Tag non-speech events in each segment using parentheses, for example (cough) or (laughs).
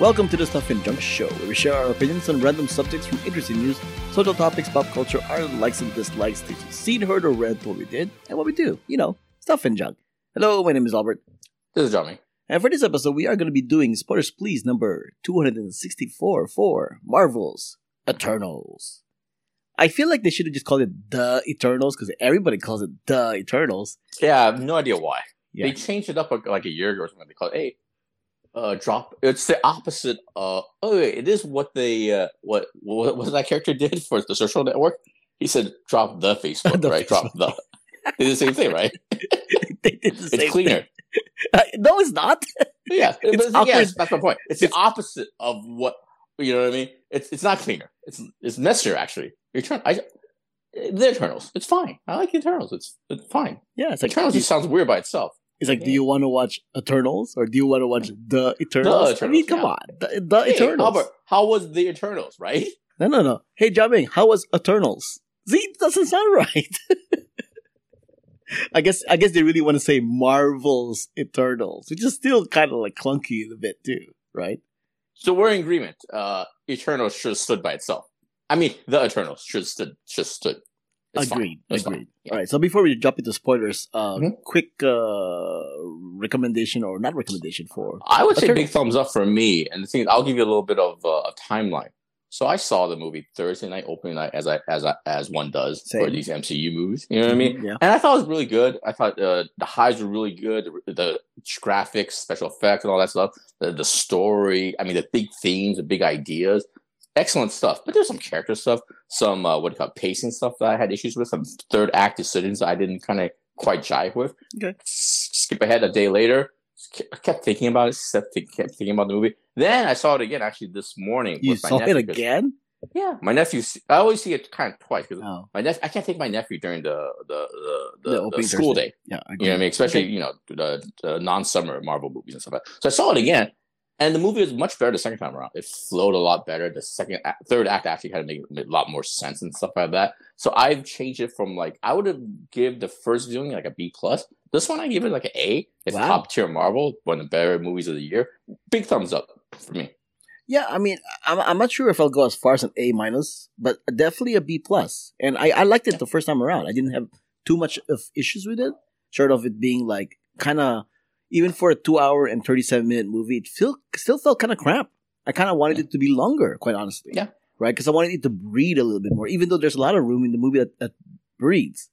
Welcome to the Stuff and Junk Show, where we share our opinions on random subjects from interesting news, social topics, pop culture, our likes and dislikes, things we've seen, heard, or read, what we did, and what we do. You know, stuff and junk. Hello, my name is Albert. This is Jiaming. And for this episode, we are going to be doing Spoilers Please number 264 for Marvel's Eternals. I feel like they should have just called it The Eternals because everybody calls it The Eternals. Yeah, I have no idea why. Yeah. They changed it up like, a year ago or something. They called it, hey, uh, drop. It's the opposite. Uh, oh, it is what they, uh, what, what, what that character did for the social network. He said, drop the Facebook, (laughs) The right? Drop the. They did the same thing, right? (laughs) they did the same It's cleaner. thing. Uh, no, it's not. Yeah, (laughs) It's but, yes, that's my point. It's the opposite of what you know what I mean. It's it's not cleaner. It's it's messier actually. Eternal, I, the Eternals. It's fine. I like the Eternals. It's it's fine. Yeah, it's like Eternals just sounds weird by itself. It's like, do you want to watch Eternals or do you want to watch The Eternals? I mean, come yeah. on, The, the Hey, Eternals. Albert, how was the Eternals? Right? (laughs) No, no, no. Hey, Jiaming, how was Eternals? See, it doesn't sound right. (laughs) I guess I guess they really want to say Marvel's Eternals, which is still kind of like clunky a bit too, right? So we're in agreement. Uh, Eternals should have stood by itself. I mean, the Eternals should stood just stood. It's fine. agreed, fine. agreed. Yeah. All right, so before we jump into spoilers, uh, Mhm. quick uh, recommendation or not recommendation for I would say Eternals. big thumbs up for me. And the thing I'll give you a little bit of uh, a timeline. So I saw the movie Thursday night, opening night, as I as I, as one does for these MCU movies. You know what I mean? Yeah, And I thought it was really good. I thought uh, the highs were really good. The, the graphics, special effects, and all that stuff. The, the story. I mean, the big themes, the big ideas. Excellent stuff. But there's some character stuff, some uh, what do you call it, pacing stuff that I had issues with. Some third act decisions I didn't kind of quite jive with. Okay. Skip ahead a day later. ke- Kept thinking about it. Kept kept thinking about the movie. Then I saw it again actually this morning. you with my saw nephew, it again. Yeah, my nephew. I always see it kind of twice because Oh, my nephew, I can't take my nephew during the the the, The the, the, school Thursday. day. yeah, I You know what I mean? Especially Okay. you know the, the non-summer Marvel movies and stuff. Like that. So I saw it again, and the movie was much better the second time around. It flowed a lot better. The second, act, third act actually kind of made, made a lot more sense and stuff like that. So I've changed it from like I would have give the first viewing like a B plus. This one I give it like an A. It's Wow. top tier Marvel, one of the better movies of the year. Big thumbs up for me. Yeah, I mean, I'm, I'm not sure if I'll go as far as an A minus, but definitely a B plus. And I, I liked it the first time around. I didn't have too much of issues with it, short of it being like kind of even for a two hour and thirty seven minute movie, it feel, still felt kind of cramped. I kind of wanted it to be longer, quite honestly. Yeah. Right, because I wanted it to breathe a little bit more, even though there's a lot of room in the movie that, that breathes.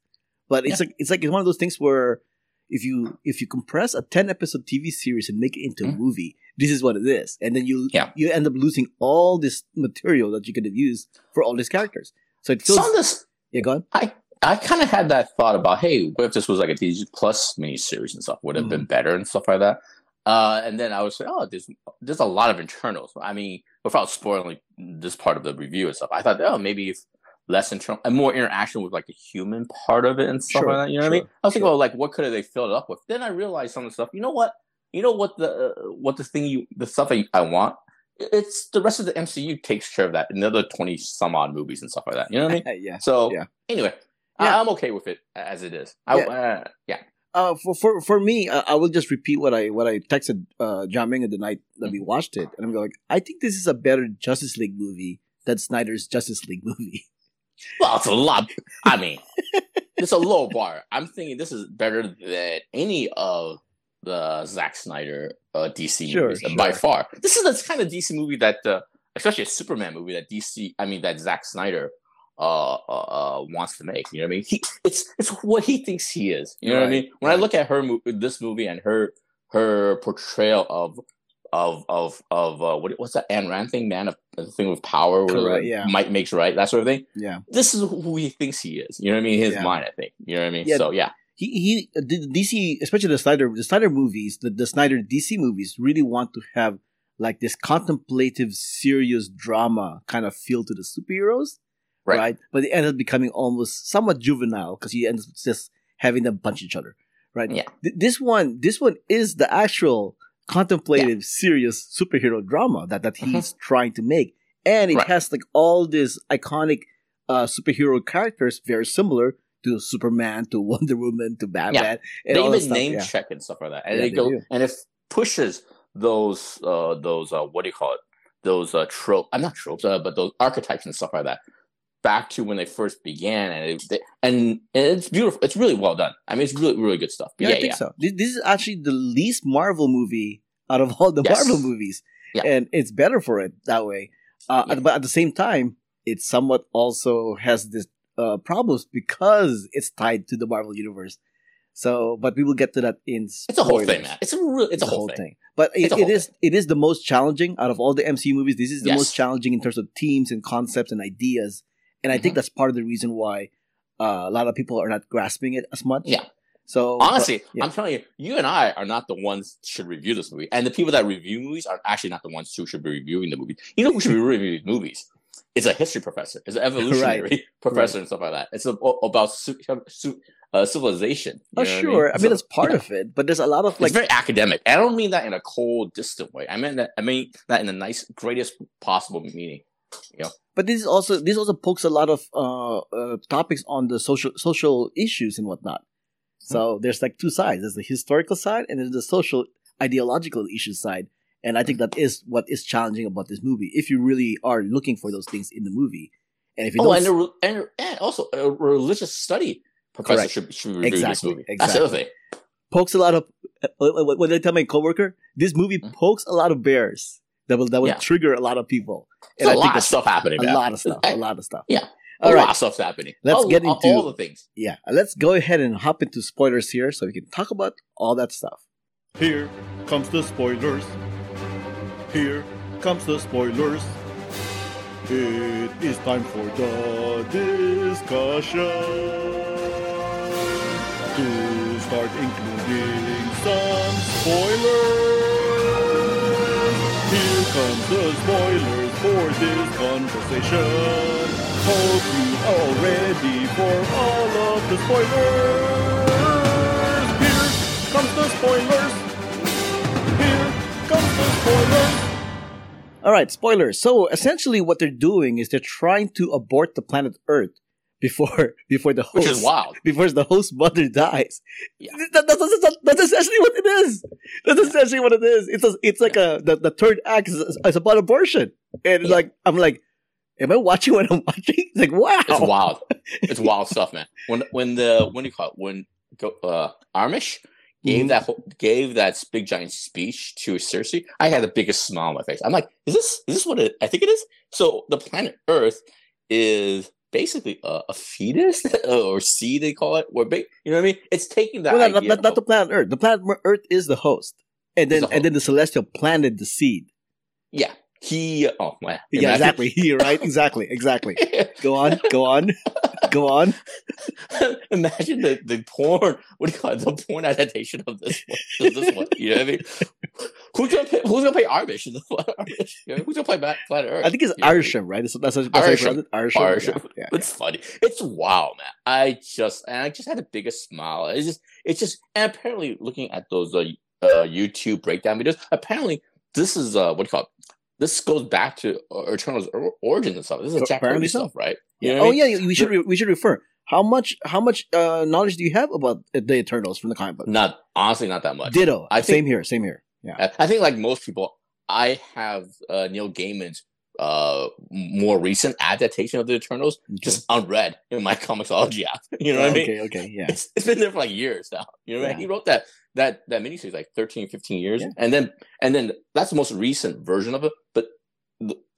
But it's like it's like it's one of those things where if you if you compress a ten episode TV series and make it into a Mhm. movie, this is what it is, and then you Yeah. you end up losing all this material that you could have used for all these characters. So it feels Some of this yeah, go on. I I kind of had that thought about, hey, what if this was like a Disney Plus miniseries and stuff? Would have been better and stuff like that. Uh, and then I was like, oh, there's there's a lot of Eternals. I mean, without spoiling this part of the review and stuff, I thought, oh, maybe if less internal and more interaction with like the human part of it and stuff Sure, like that. You know what I mean? I was thinking, sure. well, like, what could have they filled it up with? Then I realized some of the stuff. You know what? You know what the uh, what the thing you the stuff I, I want. It's the rest of the MCU takes care of that. Another twenty some odd movies and stuff like that. You know what I mean? (laughs) yeah. So Yeah. anyway, Yeah. I, I'm okay with it as it is. I, Yeah. uh, yeah. Uh, for for for me, uh, I will just repeat what I what I texted uh, Jiaming the night that we watched it, and I'm going like, I think this is a better Justice League movie than Snyder's Justice League movie. (laughs) Well, it's a lot. I mean, it's a low bar. I'm thinking this is better than any of the Zack Snyder uh, DC Sure, movies, and by far. This is the kind of DC movie that, uh, especially a Superman movie that DC, I mean, that Zack Snyder uh, uh, uh, wants to make. You know what I mean? He, it's it's what he thinks he is. You know what I mean? When I look at her, this movie and her her portrayal of of of of uh, what what's that Ayn Rand thing, man, of the thing with power, where yeah. might makes right, that sort of thing Yeah, this is who he thinks he is. You know what I mean? His Yeah. mind, I think. You know what I mean? Yeah. So yeah, he he DC, especially the Snyder the Snyder movies, the the Snyder DC movies, really want to have like this contemplative, serious drama kind of feel to the superheroes, Right. right? But it ends up becoming almost somewhat juvenile because he ends up just having them punch each other, right? Yeah. Th- this one, this one is the actual contemplative, serious superhero drama that that he's trying to make, and it Mm-hmm. Right. has like all these iconic uh, superhero characters, very similar to Superman, to (laughs) Wonder Woman, to Batman, and they all even name yeah. check and stuff like that, and Yeah, they they go do. and it pushes those uh those uh what do you call it? Those uh trope I'm not tropes, uh, but those archetypes and stuff like that back to when they first began and it, they, and it's beautiful. It's really well done. I mean, it's really really good stuff. Yeah, yeah, I think yeah. so. This, is actually the least Marvel movie out of all the Yes. Marvel movies, Yeah. and it's better for it that way. Uh, Yeah. But at the same time, it somewhat also has this uh, problems because it's tied to the Marvel universe. So, but we will get to that in. It's a whole thing, man. It's a real, it's, a whole thing. But it, It's it is it is the most challenging out of all the MCU movies. This is the Yes. most challenging in terms of themes and concepts and ideas, and I think Mhm. that's part of the reason why uh, a lot of people are not grasping it as much. Yeah. So Honestly, but- yeah. I'm telling you, you and I are not the ones should review this movie, and the people that review movies are actually not the ones who should be reviewing the movie. You know who should be (laughs) reviewing movies? It's a history professor. It's an (laughs) evolutionary (laughs) professor and stuff like that. It's a, about su- su- uh, civilization. Oh, know what sure. I mean, So- that's part yeah. of it, but there's a lot of It's like, very academic. I don't mean that in a cold, distant way. I mean that. I mean that in the nice, greatest possible meaning. But this is also this also pokes a lot of uh, uh topics on the social social issues and whatnot. Hmm. So there's like two sides. There's the historical side and there's the social ideological issues side. And I think that is what is challenging about this movie. If you really are looking for those things in the movie, and if you Oh, and, a, re- and and also a religious study professor Correct. should should review Exactly, this movie. That's the other thing. pokes a lot of what what- did I tell my coworker? This movie Mhm. pokes a lot of bears that will that will Yeah. trigger a lot of people. And a I lot think of that's stuff happening. a man. lot of stuff. A lot of stuff. Yeah. All a right. lot of stuff's happening. Let's all, get into- all the things. Yeah. Let's go ahead and hop into spoilers here so we can talk about all that stuff. Here comes the spoilers. Here comes the spoilers. It is time for the discussion. To start including some spoilers. Here comes the spoilers for this conversation. Hope you are ready for all of the spoilers. Here comes the spoilers. Here comes the spoilers. All right, spoilers. So essentially, what they're doing is they're trying to abort the planet Earth before (laughs) before the host Which is wild. (laughs) before the host mother dies. Yeah. That- that's, that's- that's essentially what it is. That's essentially what it is. It's a, it's like a the, the third act is, is about abortion, and Yeah. like I'm like, am I watching what I'm (laughs) watching? It's like wow, It's wild. It's wild stuff, man. When when the when do you call it? When uh, Armish gave Mhm. that whole, gave that big giant speech to Sersi, I had the biggest smile on my face. I'm like, is this is this what it, I think it is? So the planet Earth is basically a, a fetus (laughs) or seed they call it, or ba- you know what I mean? It's taking that Well, not, idea not, not the planet Earth. The planet Earth is the host, and then and then the celestial planted the seed. yeah. He uh, oh man Yeah, exactly. Here, right? Exactly, exactly. (laughs) Go on, go on, go on. (laughs) Imagine the, the porn. What do you call it? The porn adaptation of this one. Of this one. You know what I mean? Who's gonna pay, Who's gonna play in the (laughs) who's gonna play Ba- Planet Earth? I think it's You know what I mean? Irisham, right? That's, that's, that's how you Irisham. pronounce? Irisham. Irisham. Yeah, yeah. It's funny. It's wow, man. I just and I just had the biggest smile. It's just it's just and apparently looking at those uh, uh YouTube breakdown videos, apparently this is uh what do you call it? This goes back to uh, Eternal's or- origins and stuff. This is Jack Apparently Kirby so. stuff, right? You know Yeah. what I Oh mean? yeah, we should re- we should refer. How much how much uh, knowledge do you have about the Eternals from the comic book? Not honestly, not that much. Ditto. I same think- here. Same here. Yeah. I think like most people, I have uh, Neil Gaiman's uh more recent adaptation of the Eternals just unread in my (laughs) comiXology app. You know what I mean? Okay. Okay. Yeah. It's, it's been there for like years now. You know what I mean? He wrote that that that miniseries like 13, 15 years, Yeah. and then and then that's the most recent version of it. But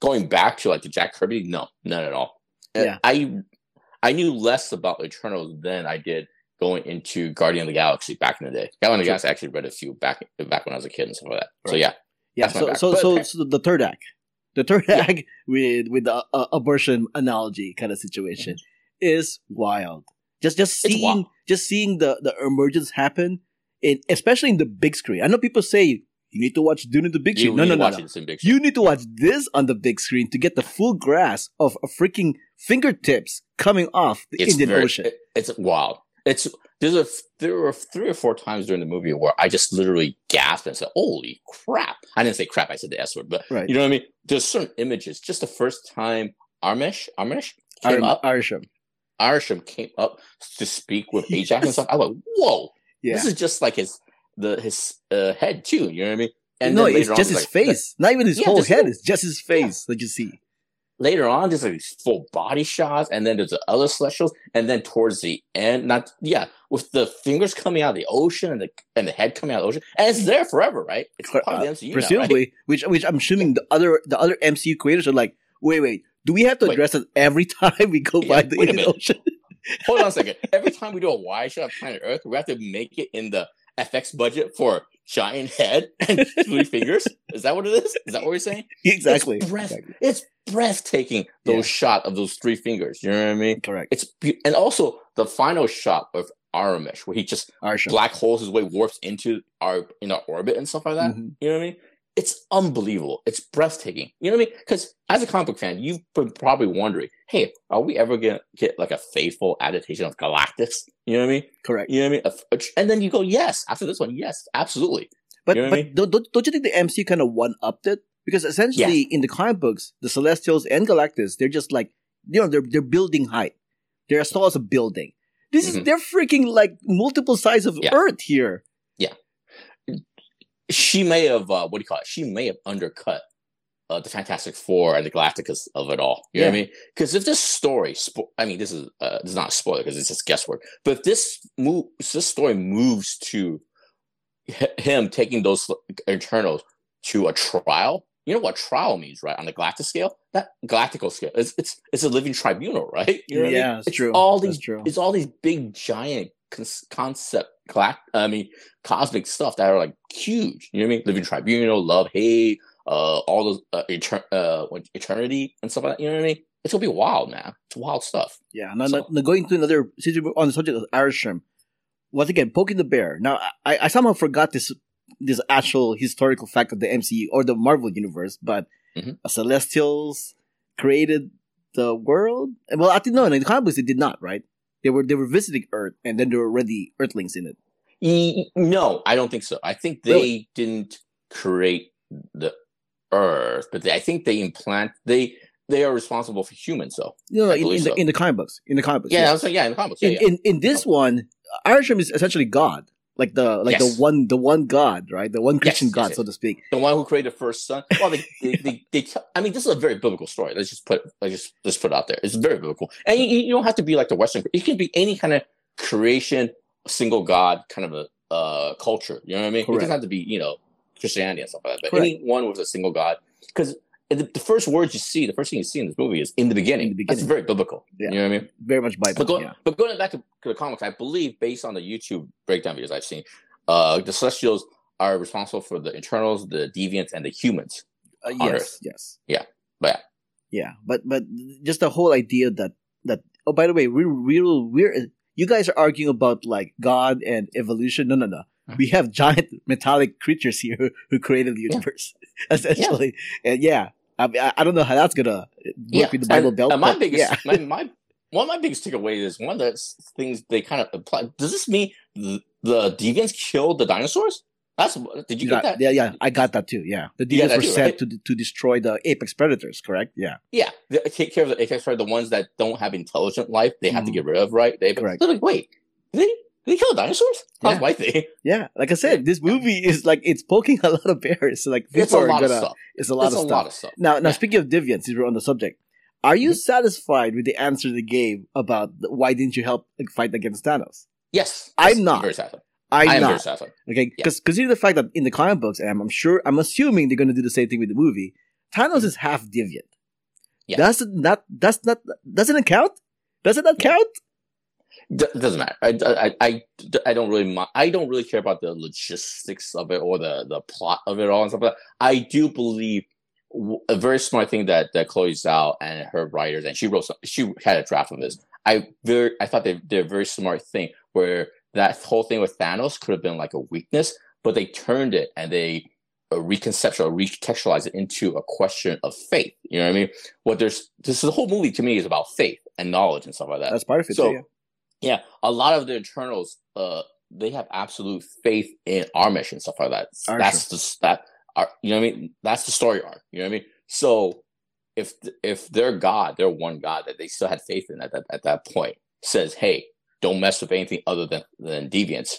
going back to like the Jack Kirby, no, none at all. And Yeah. I I knew less about Eternals than I did going into Guardian of the Galaxy back in the day. Guardian of the Galaxy I actually read a few back back when I was a kid and stuff like that. So yeah, Yeah. So so so, so the third act, the third Yeah. act with with the uh, abortion analogy kind of situation is wild. Just just seeing just seeing the the emergence happen, in especially in the big screen. I know people say you need to watch Dune in the big you screen. No, need no, no, watch no. big. You need to watch this on the big screen to get the full grasp of a freaking fingertips coming off the It's Indian very- Ocean. it- it's wild. It's there's a there were three or four times during the movie where I just literally gasped and said, "Holy crap!" I didn't say crap. I said the S word, but right. you know what I mean. There's certain images. Just the first time Armish Armish came Ar- up, Arishem. Arishem came up to speak with Ajax and stuff. I was like, "Whoa, Yeah. this is just like his the his uh, head too." You know what I mean? And no, it's just his like- face. Not even his Yeah, whole head. It's just his face that you see. Later on there's like these full body shots and then there's the other celestials and then towards the end not yeah with the fingers coming out of the ocean and the and the head coming out of the ocean and it's there forever right it's part of the Uh, MCU now, right? presumably, which which I'm assuming the other the other MCU creators are like, wait, wait, do we have to Wait. address it every (laughs) time we go Yeah, by the wait a Indian minute. Ocean? (laughs) hold on a second (laughs) every time we do a wide shot of planet earth we have to make it in the FX budget for giant head (laughs) and three fingers is that what it is is that what we're saying (laughs) exactly. it's, breath- exactly. it's breathtaking those Yeah. shot of those three fingers you know what I mean Correct. it's be- and also the final shot of Aramesh where he just Arsha. black holes his way warps into our in our orbit and stuff like that. Mhm. You know what I mean? It's unbelievable. It's breathtaking. You know what I mean? Because as a comic book fan, you've been probably wondering, hey, are we ever gonna get like a faithful adaptation of Galactus? You know what I mean? Correct. You know what I mean? A- a tr- and then you go, yes, after this one, yes, absolutely. But You know but I mean? don't, don't don't you think the MCU kind of one upped it? Because essentially in the comic books, the Celestials and Galactus, they're just like you know they're they're building height. They're as tall as a building. This is Mhm. they're freaking like multiple size of Yeah. Earth here. She may have uh, what do you call it? She may have undercut uh, the Fantastic Four and the Galacticus of it all. You know what I mean? Because if this story, spo- I mean, this is uh, this is not a spoiler because it's just guesswork. But if this move, this story moves to h- him taking those Eternals to a trial. You know what trial means, right? On the galactic scale, that galactical scale, it's it's it's a living tribunal, right? You know what I mean? yeah, it's, true. All these true. it's all these big giant cons- concept I mean cosmic stuff that are like huge. You know what I mean? Living Tribunal, Love, Hate, uh, all those uh, etern- uh, eternity and stuff like that. You know what I mean? It's gonna be wild, man. It's wild stuff. Yeah, now, So- now, going to another since we're on the subject of Arishem, once again, poking the bear. Now, I, I somehow forgot this this actual historical fact of the MCU or the Marvel universe, but Mhm. uh, Celestials created the world. Well, I think no, in the comic books they did not, right? They were they were visiting Earth, and then there were already Earthlings in it. E- no, I don't think so. I think they Really? didn't create the Earth, but they, I think they implant they they are responsible for humans, though. You know, in, in the so. in the comic books, in the comic books. Yeah, I was like, yeah, in the comics. Yeah, in, yeah. in in this one, Arishem is essentially God, like the like Yes. the one the one God, right? The one Christian yes, God, so to speak. the one who created the first son. Well, they, they, they, they tell, I mean, this is a very biblical story. Let's just put, let's just, let's put it out there. It's very biblical. And you, you don't have to be like the Western, it can be any kind of creation, single God kind of a, uh, culture. You know what I mean? It doesn't have to be, you know, Christianity and stuff like that, but Correct. anyone with a single God. Because the, the first words you see, the first thing you see in this movie is in the beginning. In the That's beginning. very biblical. Yeah. You know what I mean? Very much Bible. But, go, yeah. but going back to, to the comics, I believe based on the YouTube breakdown videos I've seen, uh, the Celestials are responsible for the Eternals, the Deviants, and the humans. Uh, on yes, Earth. yes. Yeah. But- yeah, but but just the whole idea that that oh by the way we're we're we're you guys are arguing about like God and evolution. No, no, no. We have giant (laughs) metallic creatures here who, created the Yeah. universe (laughs) essentially, and yeah. I, mean, I I don't know how that's gonna work with the Bible and, Belt. and my biggest, yeah. my, (laughs) my one of my biggest takeaway is one of the things they kind of apply. Does this mean the, the deviants killed the dinosaurs? That's did you yeah, get that? yeah, yeah, I got that too. Yeah, the deviants were too, sent right? to to destroy the apex predators. Correct? Yeah, Yeah, they take care of the care of the ones that don't have intelligent life. They have to Mhm. get rid of, right? They Correct. They're like, wait, did they, did they kill dinosaurs? That's Yeah. my thing. yeah. Like I said, this movie is like it's poking a lot of bears. Like It's a lot gonna. of stuff. It's a lot it's of a stuff. lot of stuff. Now, now Yeah. speaking of deviants, since we're on the subject, are you Mhm. satisfied with the answer they gave about the- why didn't you help like, fight against Thanos? Yes, I'm yes, not. very satisfied. I'm I am very not. satisfied. Okay, Yeah. because consider the fact that in the comic books, and I'm, I'm sure, I'm assuming they're going to do the same thing with the movie. Thanos is half deviant. Yeah. Does not? That's not. Doesn't it count? Does it not count? D- doesn't matter. I, I, I, I don't really I don't really care about the logistics of it or the, the plot of it all and stuff like that. I do believe a very smart thing that, that Chloe Zhao and her writers, and she wrote, some, she had a draft of this. I very, I thought they did a very smart thing where that whole thing with Thanos could have been like a weakness, but they turned it and they uh, reconceptual, recontextualized it into a question of faith. You know what I mean? What there's, this the whole movie to me is about faith and knowledge and stuff like that. That's part of it. So- too, yeah. Yeah, a lot of the Eternals, uh, they have absolute faith in our mission, stuff like that. Our That's the that are you know what I mean. That's the story arc. You know what I mean. So if if their God, their one God that they still had faith in at that at that point, says, "Hey, don't mess with anything other than than deviants,"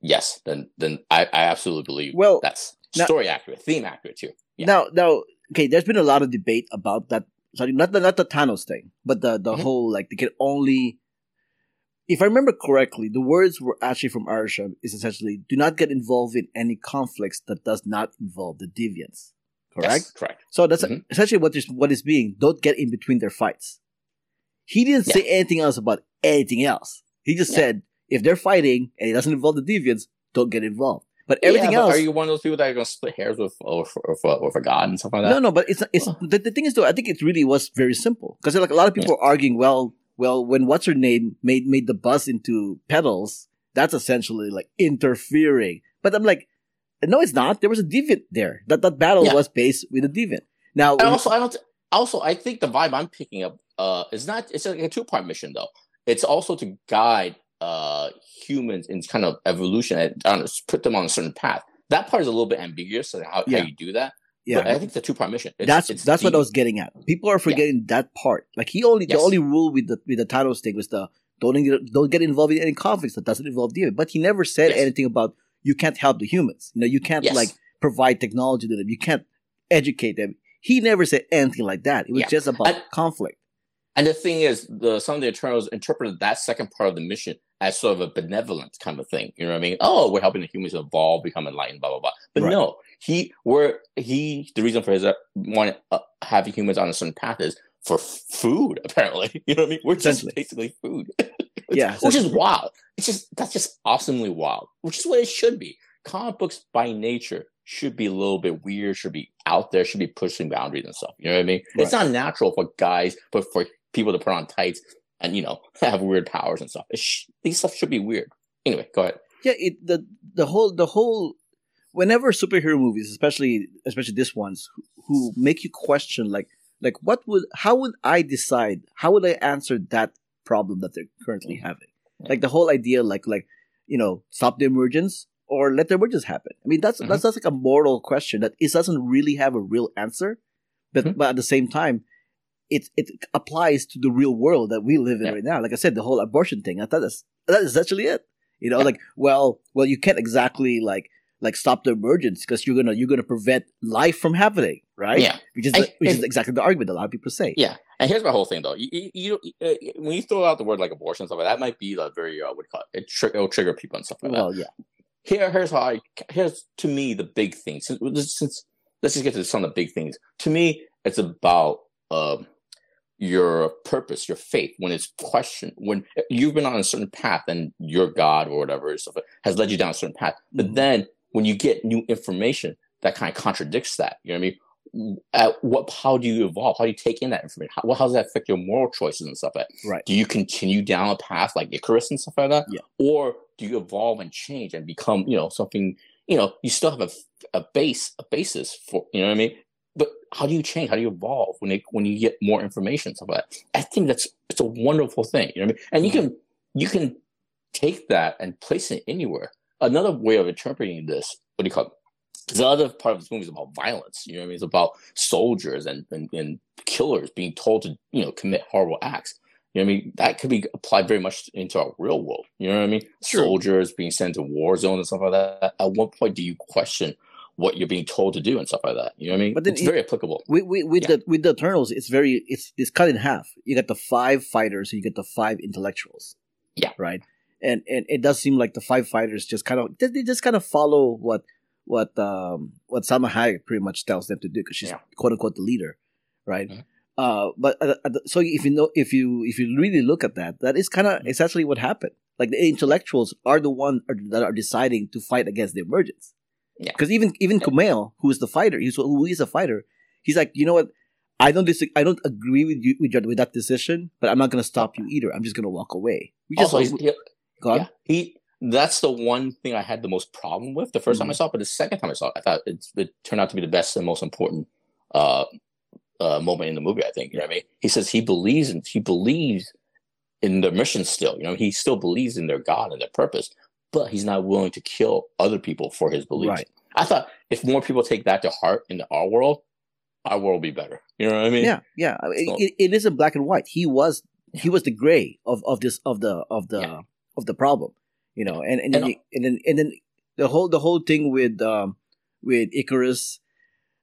yes, then then I, I absolutely believe Well, that's Now- story accurate, theme accurate too. Yeah. Now, now, okay. There's been a lot of debate about that. Sorry, not the not the Thanos thing, but the the Mhm. whole like they can only. If I remember correctly, the words were actually from Arisha is essentially do not get involved in any conflicts that does not involve the deviants. Correct. Yes, correct. So that's Mhm. essentially what is what is being. Don't get in between their fights. He didn't say anything else about anything else. He just Yeah. said if they're fighting and it doesn't involve the deviants, don't get involved. But everything Yeah, but else, Are you one of those people that are going to split hairs with with, with, with a god and stuff like that? no, no. But it's it's the, the thing is though. I think it really was very simple because like a lot of people are arguing. Well, well, when what's her name made made the bus into pedals, that's essentially like interfering. But I'm like, no, it's not. There was a deviant there. That that battle Yeah. was based with a deviant. Now, And also, I don't. Also, I think the vibe I'm picking up uh, is not. It's like a two part mission though. It's also to guide uh, humans in kind of evolution and know, put them on a certain path. That part is a little bit ambiguous on how, Yeah. how you do that. Yeah, But I think it's a two part mission. It's, that's it's that's what I was getting at. People are forgetting that part. Like he only the only rule with the with the title stick was the don't get, don't get involved in any conflicts that doesn't involve the But he never said Yes. anything about you can't help the humans. You know, you can't Yes. like provide technology to them. You can't educate them. He never said anything like that. It was Yeah. just about And- conflict. And the thing is, the some of the Eternals interpreted that second part of the mission as sort of a benevolent kind of thing. You know what I mean? Oh, we're helping the humans evolve, become enlightened, blah blah blah. But Right. no, he were he the reason for his uh, wanting uh, having humans on a certain path is for food. (laughs) Apparently, you know what I mean? We're just basically food. (laughs) Yeah, which is wild. It's just that's just awesomely wild, which is what it should be. Comic books by nature should be a little bit weird, should be out there, should be pushing boundaries and stuff. You know what I mean? It's not natural for guys, but for people to put on tights and you know (laughs) have weird powers and stuff. Sh- these stuff should be weird. Anyway, go ahead. yeah it the the whole the whole whenever superhero movies especially especially this ones who, who make you question like like what would how would i decide how would i answer that problem that they're currently having like the whole idea like like you know stop the emergence or let the emergence happen i mean that's Mhm. that's that's like a moral question that it doesn't really have a real answer but Mhm. but at the same time it it applies to the real world that we live in Yeah. right now like i said the whole abortion thing i thought that's that is actually it you know, like well, well, you can't exactly like like stop the emergence because you're gonna you're gonna prevent life from happening, right? Yeah, which is I- which is exactly the argument a lot of people say. yeah. And here's my whole thing though. You, you, you uh, when you throw out the word like abortion and stuff like that, might be like very uh, what call it? It tr- it'll trigger people and stuff like that. Well, yeah, here here's how I here's to me the big thing since since let's just get to some of the big things. To me, it's about um your purpose, your faith. When it's questioned, when you've been on a certain path and your God or whatever has led you down a certain path, but Mhm. then when you get new information that kind of contradicts that, you know what I mean? At what? How do you evolve? How do you take in that information? How, how does that affect your moral choices and stuff like that? Right. Do you continue down a path like Icarus and stuff like that? Yeah. Or do you evolve and change and become, you know, something? You know, you still have a, a base, a basis for, you know what I mean? How do you change? How do you evolve when it, when you get more information stuff like that? I think that's it's a wonderful thing. You know what I mean? And you can you can take that and place it anywhere. Another way of interpreting this, what do you call it? The other part of this movie is about violence. You know what I mean? It's about soldiers and, and, and killers being told to, you know, commit horrible acts. You know what I mean? That could be applied very much into our real world. You know what I mean? Sure. Soldiers being sent to war zones and stuff like that. At what point do you question what you're being told to do and stuff like that? You know what I mean? But then it's it- very applicable. with with, with Yeah. the with the Eternals, it's very it's it's cut in half. You got the five fighters, and you get the five intellectuals. Yeah. right. And and it does seem like the five fighters just kind of they just kind of follow what what um what Salma Hayek pretty much tells them to do because she's Yeah. quote unquote the leader, right? Mhm. Uh, but uh, uh, so if you know if you if you really look at that, that is kind of Mm-hmm. essentially what happened. Like the intellectuals are the one are, that are deciding to fight against the emergence. Yeah. Because even even Kumail, who is the fighter, he's who is a fighter, he's like, you know what? I don't dis- I don't agree with you with, your, with that decision, but I'm not going to stop you either. I'm just going to walk away. We just Also, he's, he, yeah, he. That's the one thing I had the most problem with the 1st time I Mhm. saw it, but the second time I saw it, I thought it, it turned out to be the best and most important uh, uh, moment in the movie. I think you know what I mean. He says he believes in he believes in their mission still. You know, he still believes in their God and their purpose, but he's not willing to kill other people for his beliefs. Right. I thought if more people take that to heart in our world, our world will be better. You know what I mean? Yeah, yeah. So- it, it isn't black and white. He was he was the gray of, of this of the of the Yeah. of the problem, you know. And and then, And- you- and then and then the whole the whole thing with um with Icarus.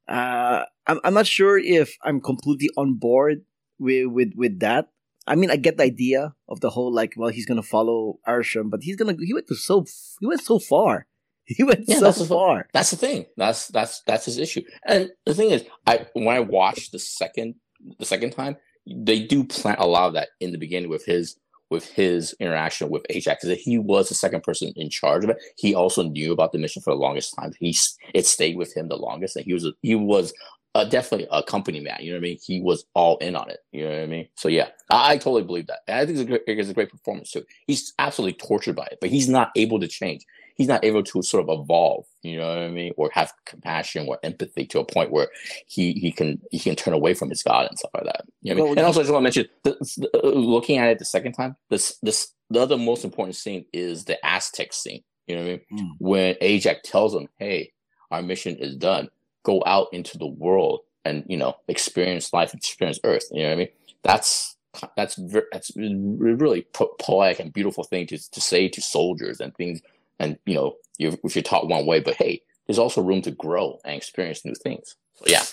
Uh, I'm I'm not sure if I'm completely on board with with with that. I mean, I get the idea of the whole like, well, he's gonna follow Arishem, but he's gonna he went to so he went so far. (laughs) He went Yeah, so that's the- far. That's the thing. That's that's that's his issue. And the thing is, I when I watched the second the second time, they do plant a lot of that in the beginning with his with his interaction with Ajax. Because he was the second person in charge of it. He also knew about the mission for the longest time. He it stayed with him the longest, and he was he was uh, definitely a company man. You know what I mean? He was all in on it. You know what I mean? So yeah, I, I totally believe that. And I think it's a great, it's a great performance too. He's absolutely tortured by it, but he's not able to change. He's not able to sort of evolve. You know what I mean? Or have compassion or empathy to a point where he he can he can turn away from his god and stuff like that. You know what I mean? And also, I just want to mention, this, uh, looking at it the second time, this this the other most important scene is the Aztec scene. You know what I mean? Mm. When Ajax tells him, "Hey, our mission is done. Go out into the world and you know experience life, experience Earth." You know what I mean? That's that's that's really poetic and beautiful thing to to say to soldiers and things. And you know, you if you're taught one way, but hey, there's also room to grow and experience new things. So yeah,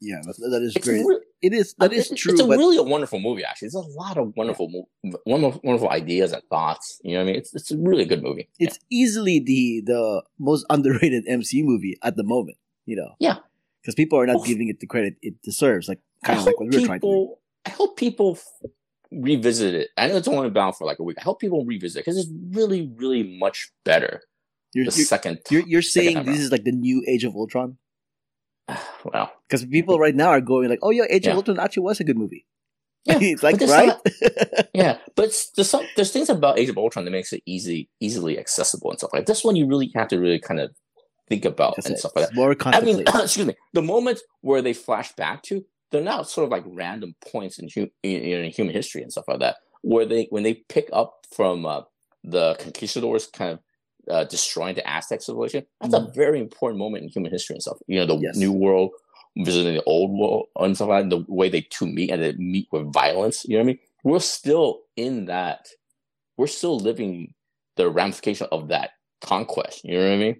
Yeah, that, that is it's great. re- It is that is true, It's a but really a wonderful movie. Actually, there's a lot of wonderful, mo- wonderful, wonderful ideas and thoughts. You know what I mean? It's it's a really good movie. it's easily the the most (laughs) underrated MCU movie at the moment. You know, Yeah. because people are not Well, giving it the credit it deserves. Like I kind of like what we were trying to do. I hope people revisit it. I know it's only been out for like a week. I hope people revisit it because it's really, really much better You're the you're, second. you're, you're saying this is like the new Age of Ultron (sighs) well, because people right now are going like, oh yeah, Age Yeah. of Ultron actually was a good movie. Yeah, (laughs) it's like right. there's (laughs) yeah, but there's some there's things about Age of Ultron that makes it easy, easily accessible and stuff like this. One you really have to really kind of think about and stuff like that. more I mean, (coughs) excuse me. The moments where they flash back to, they're not sort of like random points in, hu- in, human history and stuff like that. Where they when they pick up from uh, the conquistadors kind of uh, destroying the Aztec civilization, that's a very important moment in human history and stuff. You know, the Yes. new world visiting the old world and stuff like that. The way they two meet and they meet with violence. You know what I mean? We're still in that. We're still living the ramification of that conquest. You know what I mean?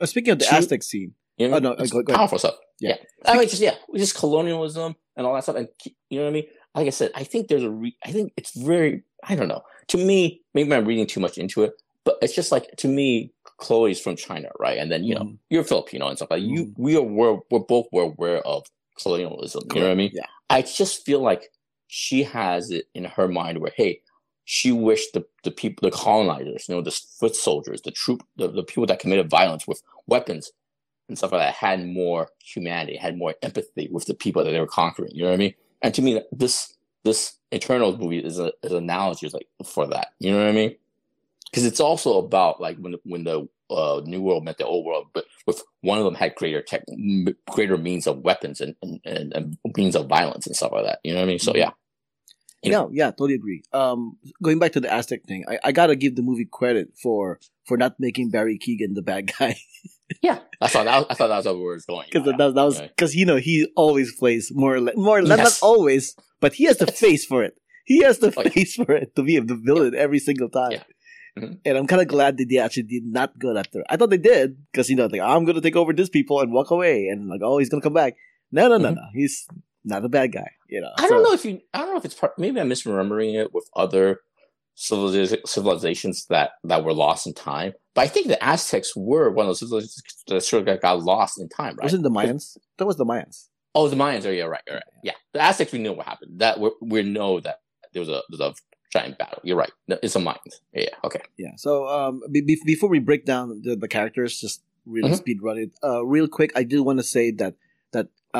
Oh, speaking of the Two- Aztec scene, You know, Oh, no, go- go powerful stuff. Yeah. Yeah. I mean, just yeah, just colonialism and all that stuff, and you know what I mean. Like I said, I think there's a. Re- I think it's very. I don't know. To me, maybe I'm reading too much into it, but it's just like to me, Chloe's from China, right? And then you know Mhm. you're Filipino and stuff like you. Mhm. We are we're, we're both were aware of colonialism. You know what I mean? Yeah. I just feel like she has it in her mind where hey, she wished the the people, the colonizers, you know, the foot soldiers, the troop, the, the people that committed violence with weapons and stuff like that had more humanity, had more empathy with the people that they were conquering. You know what I mean? And to me, this this Eternals movie is a is an analogy like for that. You know what I mean? Because it's also about like when when the uh, new world met the old world, but with one of them had greater tech, greater means of weapons and, and, and, and means of violence and stuff like that. You know what I mean? So Mhm. yeah, You No, yeah, totally agree. Um, going back to the Aztec thing, I, I gotta give the movie credit for for not making Barry Keoghan the bad guy (laughs) yeah. I thought that was, I thought that was where it was going. because that, that was Okay. because you know he always plays more or less, more or less, Yes. not always, but he has the face for it. He has the Oh, face for it to be the villain every single time. Yeah. Mhm. And I'm kind of glad that they actually did not go after. I thought they did because you know, like I'm gonna take over this people and walk away, and like oh he's gonna come back. No, no, no, Mhm. no. He's not a bad guy. You know. I don't know if you. I don't know if it's part. Maybe I'm misremembering it with other civilizations that that were lost in time. But I think the Aztecs were one of those civilizations that sort of got lost in time, right? Wasn't the Mayans? That was the Mayans. Oh, the Mayans. Oh, yeah, right, right. Yeah, the Aztecs. We know what happened. That we we know that there was a there's a giant battle. You're right. No, It's the Mayans. Yeah. Okay. Yeah. So um, be- be- before we break down the, the characters, just really Mhm. speed run it. Uh, real quick, I do want to say that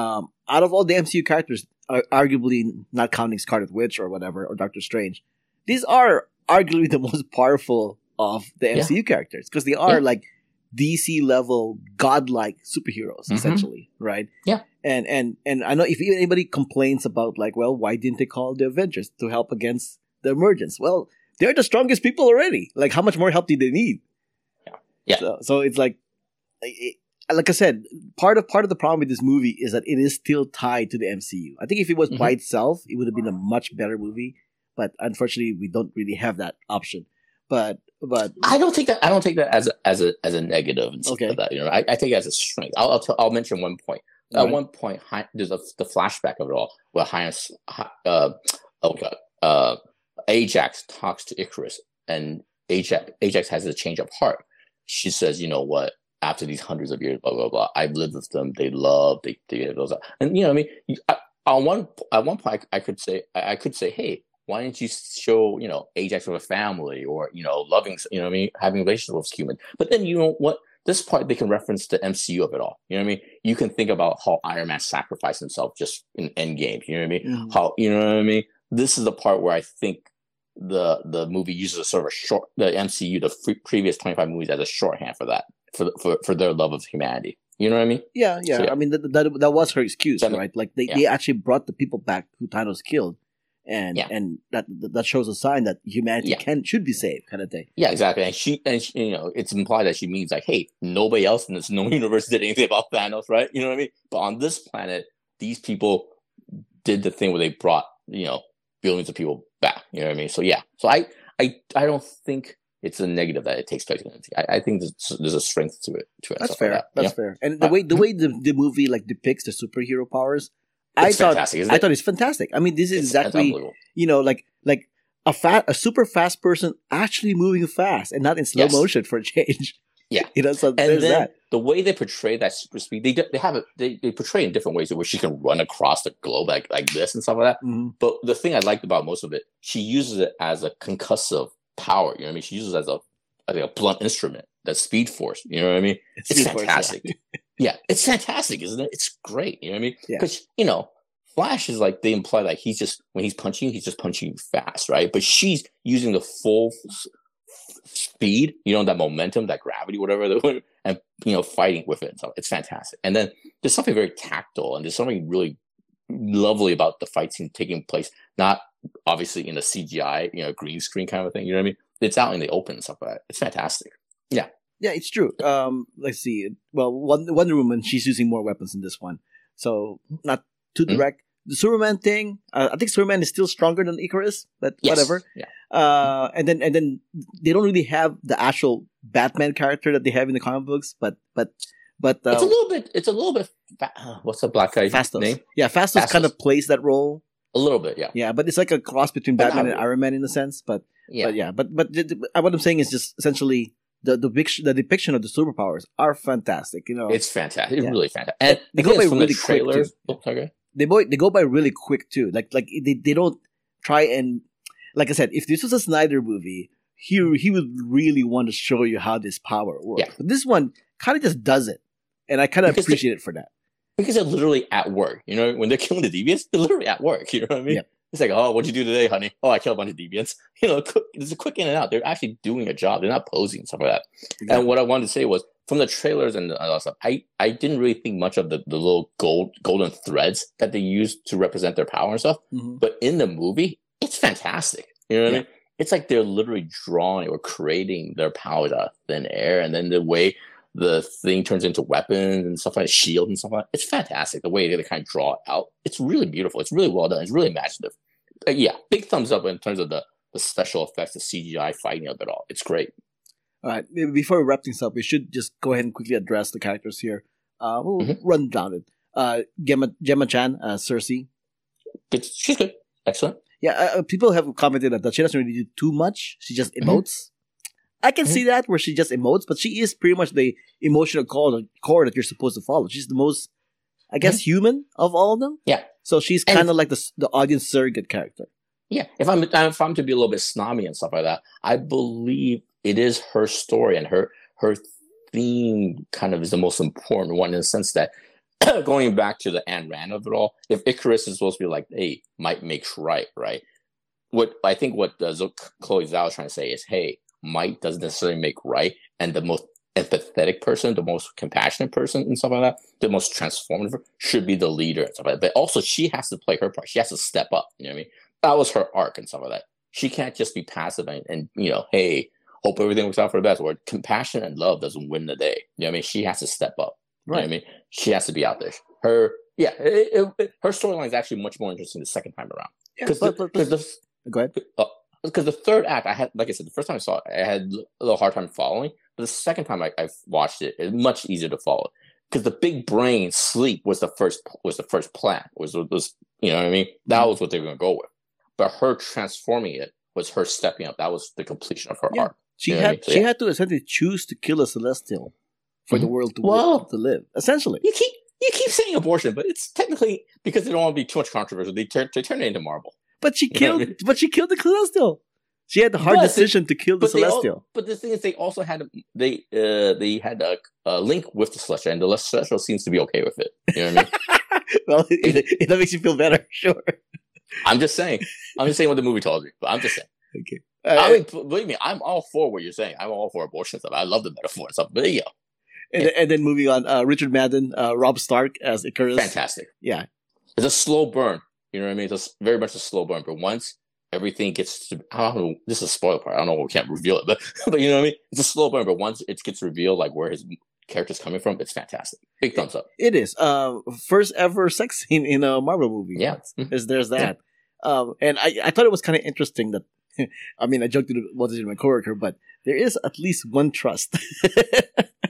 um, out of all the MCU characters, arguably not counting Scarlet Witch or whatever or Doctor Strange, these are arguably (laughs) the most powerful of the Yeah. MCU characters because they are Yeah. like DC level godlike superheroes Mhm. essentially, right? Yeah. And and and I know if anybody complains about like, well, why didn't they call the Avengers to help against the emergence? Well, they're the strongest people already. Like, how much more help do they need? Yeah. Yeah. So, so it's like, it, like I said, part of part of the problem with this movie is that it is still tied to the MCU. I think if it was by itself, it would have been a much better movie. But unfortunately, we don't really have that option. but but I don't take that. I don't take that as a as a as a negative and stuff Okay. like that. You know, I, I take it as a strength. I'll I'll, tell, I'll mention one point. At one point, Hi- there's a, the flashback of it all where uh, oh god, uh, Ajax talks to Icarus, and Ajax Ajax has a change of heart. She says, "You know what? After these hundreds of years, blah blah blah, I've lived with them. They love, they they those, and you know, I mean, I, on one at one point, I, I could say, I, I could say, hey." Why didn't you show, you know, Ajax with a family or, you know, loving, you know what I mean, having relationships with human? But then, you know what? this part they can reference the MCU of it all. You know what I mean? You can think about how Iron Man sacrificed himself just in Endgame. You know what I mean? Mhm. How you know what I mean? This is the part where I think the the movie uses a sort of a short the MCU the previous twenty five movies as a shorthand for that for for for their love of humanity. You know what I mean? yeah, yeah. So, yeah. I mean that, that that was her excuse, right? Like they, yeah. they actually brought the people back who Thanos killed, and Yeah. and that that shows a sign that humanity can should be saved, kind of thing. Yeah, exactly. And she and she, you know it's implied that she means like, hey, nobody else in this no (laughs) universe did anything about Thanos, right? You know what I mean? But on this planet, these people did the thing where they brought you know billions of people back. You know what I mean? So yeah. So I I I don't think it's a negative that it takes place in it. I, I think there's, there's a strength to it. To it. That's stuff like fair. that. That's Yeah. fair. And the way the (clears throat) way the, the movie like depicts the superhero powers, I thought I thought it's fantastic. I mean, this is It's- exactly you know like like a fat a super fast person actually moving fast and not in slow Yes. motion for a change. Yeah. (laughs) you know. So And there's that. the way they portray that super speed, they they have it. They, they portray it in different ways, where she can run across the globe like like this and stuff like that. Mhm. But the thing I liked about most of it, she uses it as a concussive power. You know what I mean? She uses it as a like a blunt instrument, that speed force. You know what I mean? It's Speed Force, yeah. fantastic. (laughs) yeah. it's fantastic, isn't it? It's great. You know what I mean? Yeah. Because you know, Flash is like they imply like he's just when he's punching, he's just punching fast, right? But she's using the full s- speed, you know, that momentum, that gravity, whatever, (laughs) and you know, fighting with it. So it's fantastic. And then there's something very tactile, and there's something really lovely about the fight scene taking place, not obviously in a CGI, you know, green screen kind of thing. You know what I mean? It's out in the open and stuff like that. It's fantastic. Yeah, Yeah, it's true. Um, let's see. Well, Wonder, Woman, she's using more weapons in this one, so not too Mhm. direct. The Superman thing, uh, I think Superman is still stronger than Icarus, but Yes. whatever. Yeah. Uh, and then and then they don't really have the actual Batman character that they have in the comic books, but but but uh, it's a little bit. It's a little bit. Fa- uh, what's the black guy Phastos. name? Yeah, Phastos, Phastos. kind of plays that role. A little bit, yeah. Yeah, but it's like a cross between But Batman not and. Iron Man in a sense. But Yeah. but yeah, but but the- what I'm saying is just essentially the the, big, the depiction of the superpowers are fantastic. You know, It's fantastic. It's Yeah. really fantastic. And They go by really the quick, too. Okay. they boy they go by really quick too. Like like they, they don't try and like I said, if this was a Snyder movie, he he would really want to show you how this power works. Yeah. But this one kind of just does it, and I kind of appreciate it for that. Because they're literally at work. You know, when they're killing the deviants, they're literally at work. (laughs) You know what I mean? Yeah. It's like, oh, what'd you do today, honey? Oh, I killed a bunch of deviants. (laughs) You know, quick, there's a quick in and out. They're actually doing a job. They're not posing and stuff like that. And what I wanted to say was from the trailers and the other stuff, I, I didn't really think much of the, the little gold golden threads that they use to represent their power and stuff. Mhm. But in the movie, it's fantastic. You know what Yeah. I mean? It's like they're literally drawing or creating their powers out of thin air, and then the way the thing turns into weapons and stuff like shield and stuff like that. It's fantastic. The way they kind of draw it out. It's really beautiful. It's really well done. It's really imaginative. Uh, yeah, big thumbs up in terms of the the special effects, the CGI fighting of it all. It's great. All right, maybe before we wrap things up, we should just go ahead and quickly address the characters here. Uh, we'll Mhm. run down it. Uh, Gemma Gemma Chan, uh, Sersi. It's, she's good. Excellent. Yeah, uh, uh, people have commented that she doesn't really do too much. She just emotes. I can see that where she just emotes, but she is pretty much the emotional core, core that you're supposed to follow. She's the most, I guess, human of all of them. Mm-hmm. Yeah. So she's kind of like the the audience surrogate character. Yeah, if I'm if I'm to be a little bit snobby and stuff like that, I believe it is her story and her her theme kind of is the most important one in the sense that (clears throat) going back to the Ayn Rand of it all, if Icarus is supposed to be like, hey, might makes right, right? What I think what uh, Chloe Zhao is trying to say is, hey, might doesn't necessarily make right, and the most empathetic person, the most compassionate person, and stuff like that, the most transformative should be the leader and stuff like that. But also, she has to play her part. She has to step up. You know what I mean? That was her arc and stuff like that. She can't just be passive and, and you know, hey, hope everything works out for the best. Or compassion and love doesn't win the day. You know what I mean? She has to step up. You know I mean? She has to be out there. Her, yeah, it, it, it- her storyline is actually much more interesting the second time around. Yeah, Because but, but, but- the, go ahead. uh, because the third act, I had, like I said, the first time I saw it, I had a little hard time following. But the second time I, I watched it, it's much easier to follow. Because the big brain sleep was the first was the first plan. Was was you know what I mean? That Mm-hmm. was what they were gonna go with. But her transforming it was her stepping up. That was the completion of her Yeah. arc. She Yeah, I had mean, so she yeah. had to essentially choose to kill a celestial for the Mhm. world to Well- to live. Essentially, You keep you keep saying abortion, but it's technically because they don't want to be too much controversial. They turn they turn it into Marvel. But she killed. But she killed the celestial. She had the hard decision to kill the but they al- celestial. But the thing is, they also had they uh they had a, a link with the celestial, and the celestial seems to be okay with it. You know what I mean? (laughs) well, (laughs) it, it, that makes you feel better. (laughs) Sure. I'm just saying. I'm just saying what the movie told me. But I'm just saying. Okay. I Uh, mean, believe me, I'm all for what you're saying. I'm all for abortion stuff. I love the metaphor and stuff. But yeah, and, then- and then moving on, uh, Richard Madden, uh, Rob Stark as Ikaris. fantastic. Yeah. It's a slow burn. You know what I mean? It's a, very much a slow burn. But once everything gets to, I don't know, this is a spoiler part. I don't know, we can't reveal it, but, (laughs) but you know what I mean? It's a slow burn. But once it gets revealed, like where his character's coming from, it's fantastic. Big thumbs up. It is. Uh, first ever (laughs) sex scene in a Marvel movie. Yeah. There's, there's that. Um, and I, I thought it was kind of interesting that, (laughs) I mean, I joked to what is in my coworker, but there is at least one trust.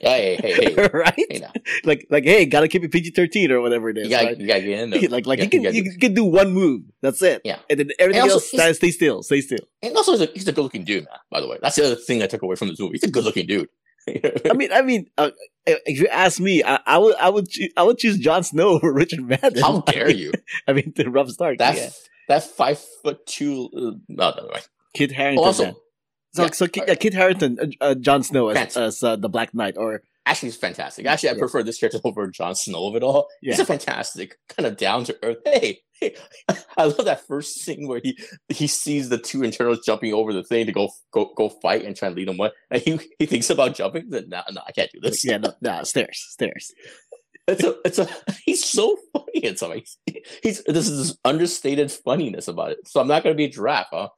Hey, hey, hey, (laughs) right? hey. Like, like, hey, gotta keep it PG 13 or whatever it is. You gotta, right? you gotta get in there. (laughs) like, like Yeah, you can, you do- can do one move. That's it. Yeah. And then everything And also, else, stay still, stay still. And also, he's a, he's a good-looking dude, man. By the way, that's the other thing I took away from this movie. He's a good-looking dude. (laughs) I mean, I mean, uh, if you ask me, I, I would, I would, choo- I would choose Jon Snow over Richard Madden. How dare you? I mean, the Rob Stark. That yeah. that five foot two. Uh, no, no, no. Kit Harington. Also. So, yeah, so yeah, Kit Harington, uh, uh, Jon Snow as, as uh, the Black Knight, or actually, it's fantastic. Actually, I Yeah. prefer this character (laughs) over Jon Snow of it all. He's a fantastic, kind of down to earth. Hey, hey, (laughs) I love that first scene where he he sees the two Eternals jumping over the thing to go go go fight and try and lead them on, and he he thinks about jumping. Then no, no, I can't do this. yeah, no, nah, stairs, stairs. (laughs) It's a, it's a, he's so funny in some ways. He's, this is this understated funniness about it. So I'm not going to be a giraffe, huh?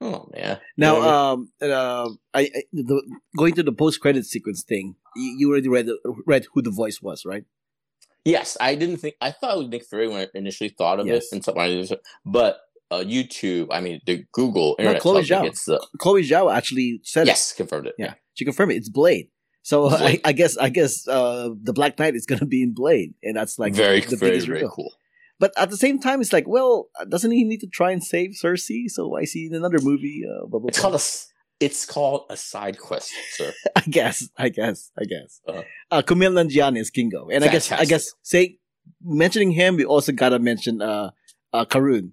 Oh, man. Now, I um, uh, I, I the, going to the post credit sequence thing, you, you already read read who the voice was, right? yes, I didn't think, I thought it was Nick Fury when I initially thought of Yes. it and something, but uh, YouTube, I mean, the Google internet Chloe tells Zhao. it's the, Chloe Zhao actually said, yes, confirmed it. Yeah. she confirmed it. It's Blade. So I, Blade. I guess I guess uh, the Black Knight is going to be in Blade, and that's like very, the very, biggest very cool. But at the same time, it's like, well, doesn't he need to try and save Sersi? So I see in another movie. Uh, blah, blah, It's blah. called a, it's called a side quest, sir. (laughs) I guess, I guess, I guess. Uh-huh. Uh, Kumail Nanjiani is Kingo, and I guess, I guess, say mentioning him, we also gotta mention uh, uh, Karun.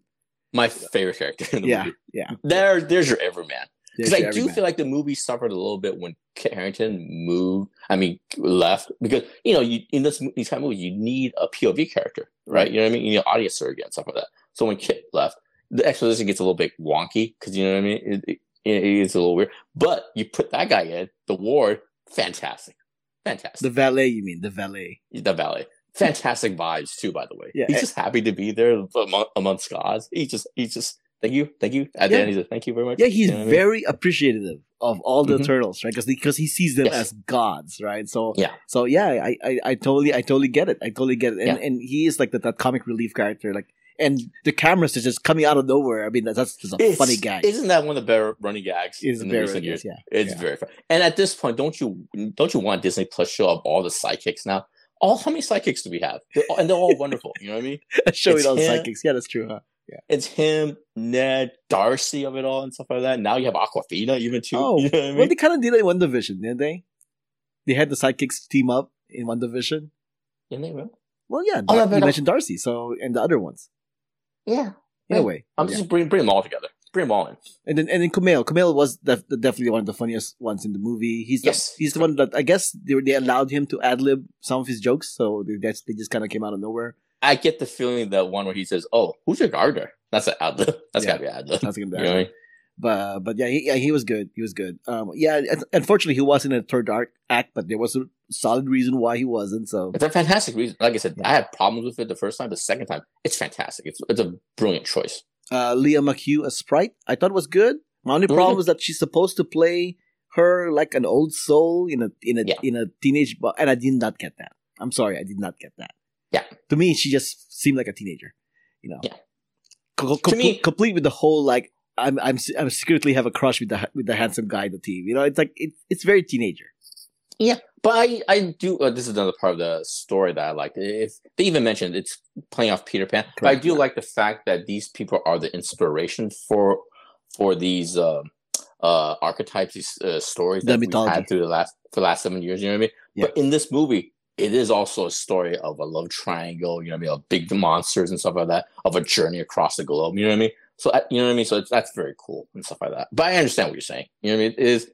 My favorite character in the Yeah, movie. yeah. There, there's your Everman. Because I do everyman. feel like the movie suffered a little bit when Kit Harington moved. I mean, left because you know, you in this these kind of movies, you need a POV character, right? You know what I mean? You need an audience surrogate and stuff like that. So when Kit left, the exposition gets a little bit wonky because you know what I mean. It, it, it is a little weird, but you put that guy in the ward, fantastic, fantastic. the valet. You mean the valet? The, valet, fantastic vibes too. By the way, Yeah, he's eh. just happy to be there among, amongst gods. He just, he's just. Thank you, thank you. At the end, he's like, "Thank you very much." Yeah, he's You know what I mean? very appreciative of all the Mhm. turtles, right? Because because he sees them Yes. as gods, right? So Yeah. so yeah, I, I I totally I totally get it. I totally get it, and Yeah. and he is like that, that comic relief character, like. And the cameras are just coming out of nowhere. I mean, that's, that's just a It's- funny gag. Isn't that one of the better running gags It's in the very recent years? yeah. It's yeah. very fun. And at this point, don't you don't you want Disney Plus show up all the sidekicks now? All how many sidekicks do we have? They're all, and they're all wonderful. You know what I mean? (laughs) Showing all the psychics. Yeah, that's true, huh? It's him, Ned, Darcy of it all and stuff like that. Now you have Awkwafina even too. Oh, (laughs) you know what I Well, mean? they kind of did it in WandaVision, didn't they? They had the sidekicks team up in WandaVision. Didn't they really? Well, yeah, Oh, Dar- no, but you no. mentioned Darcy, so and the other ones. Yeah. Yeah. Anyway, I'm yeah. just bring bring them all together. Bring them all in. and then and then Kumail. Kumail was def- definitely one of the funniest ones in the movie. He's the, Yes. he's the one that I guess they, they allowed him to ad lib some of his jokes, so they, that's, they just kind of came out of nowhere. I get the feeling that one where he says, "Oh, who's your gardener?" That's an ad lib. (laughs) That's Yeah. gotta be ad lib. That's gonna be You know I mean? But but yeah, he, yeah, he was good. He was good. Um, yeah, unfortunately, he wasn't in the third arc act, but there was a solid reason why he wasn't. So It's a fantastic reason. Like I said. I had problems with it the first time. The second time, it's fantastic. It's it's a brilliant choice. uh, Lia McHugh as Sprite, I thought was good. My only Mhm. problem was that she's supposed to play her like an old soul in a in a Yeah. in a teenage, bo- and I did not get that. I'm sorry, I did not get that. Yeah. to me, she just seemed like a teenager. You know, Yeah. Co- To me- complete with the whole like I'm I'm I'm secretly have a crush with the with the handsome guy in the team. You know, it's like it's it's very teenager. Yeah, but I I do. Uh, this is another part of the story that I like. If they even mentioned it's playing off Peter Pan, but I do like the fact that these people are the inspiration for for these uh, uh, archetypes, these uh, stories The that we've mythology. had through the last for the last seven years. You know what I mean? Yeah. But in this movie, it is also a story of a love triangle. You know what I mean? Of big monsters and stuff like that. Of a journey across the globe. You know what I mean? So you know what I mean. So it's, that's very cool and stuff like that. But I understand what you're saying. You know what I mean? It is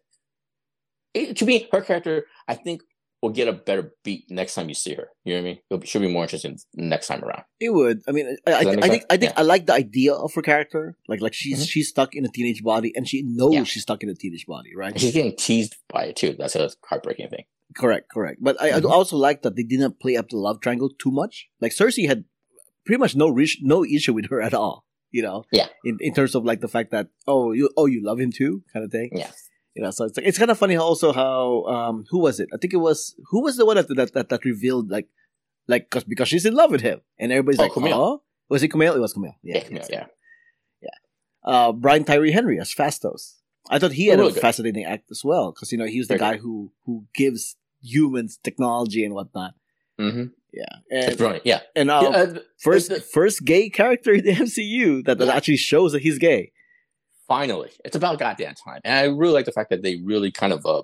it, to me, her character, I think, will get a better beat next time you see her. You know what I mean? It should be more interesting next time around. It would. I mean, I, I, I think? I think Yeah. I like the idea of her character. Like like she's Mhm. she's stuck in a teenage body, and she knows Yeah. she's stuck in a teenage body, right? She's getting teased by it too. That's a heartbreaking thing. Correct, correct. But I, Mhm. I also like that they didn't play up the love triangle too much. Like Sersi had pretty much no reach, no issue with her at all. You know, Yeah. In in terms of like the fact that oh you oh you love him too kind of thing. Yeah. You know, so it's like it's kind of funny how also how um who was it? I think it was who was the one that that that, that revealed like like cause, because she's in love with him and everybody's Oh, like Kumail. oh was it Kumail? It was Kumail. Yeah, Yeah, yeah. yeah. uh, Brian Tyree Henry as Phastos. I thought he had Oh, really a good. fascinating act as well because you know he was the Very guy who who gives humans technology and whatnot. Mm-hmm. Yeah, and brilliant. Yeah. and uh, Yeah, uh, first the- first gay character in the (laughs) MCU that, that Yeah. actually shows that he's gay. finally, it's about goddamn time. And I really like the fact that they really kind of uh,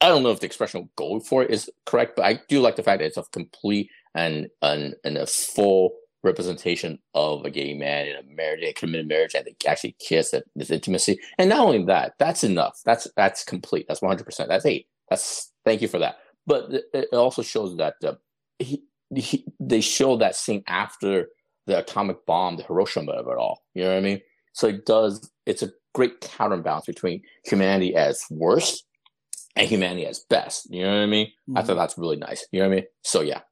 I don't know if the expression "go for it" is correct, but I do like the fact that it's a complete and and, and a full representation of a gay man in a marriage, a committed marriage, and they actually kiss at this intimacy. And not only that, that's enough. That's that's complete. That's one hundred percent. That's eight. That's thank you for that. But it, also shows that uh, he, he they show that scene after the atomic bomb, the Hiroshima of it all. You know what I mean? So it does. It's a great counterbalance between humanity as worst and humanity as best. You know what I mean? I Mhm. thought that's really nice. You know what I mean? So yeah,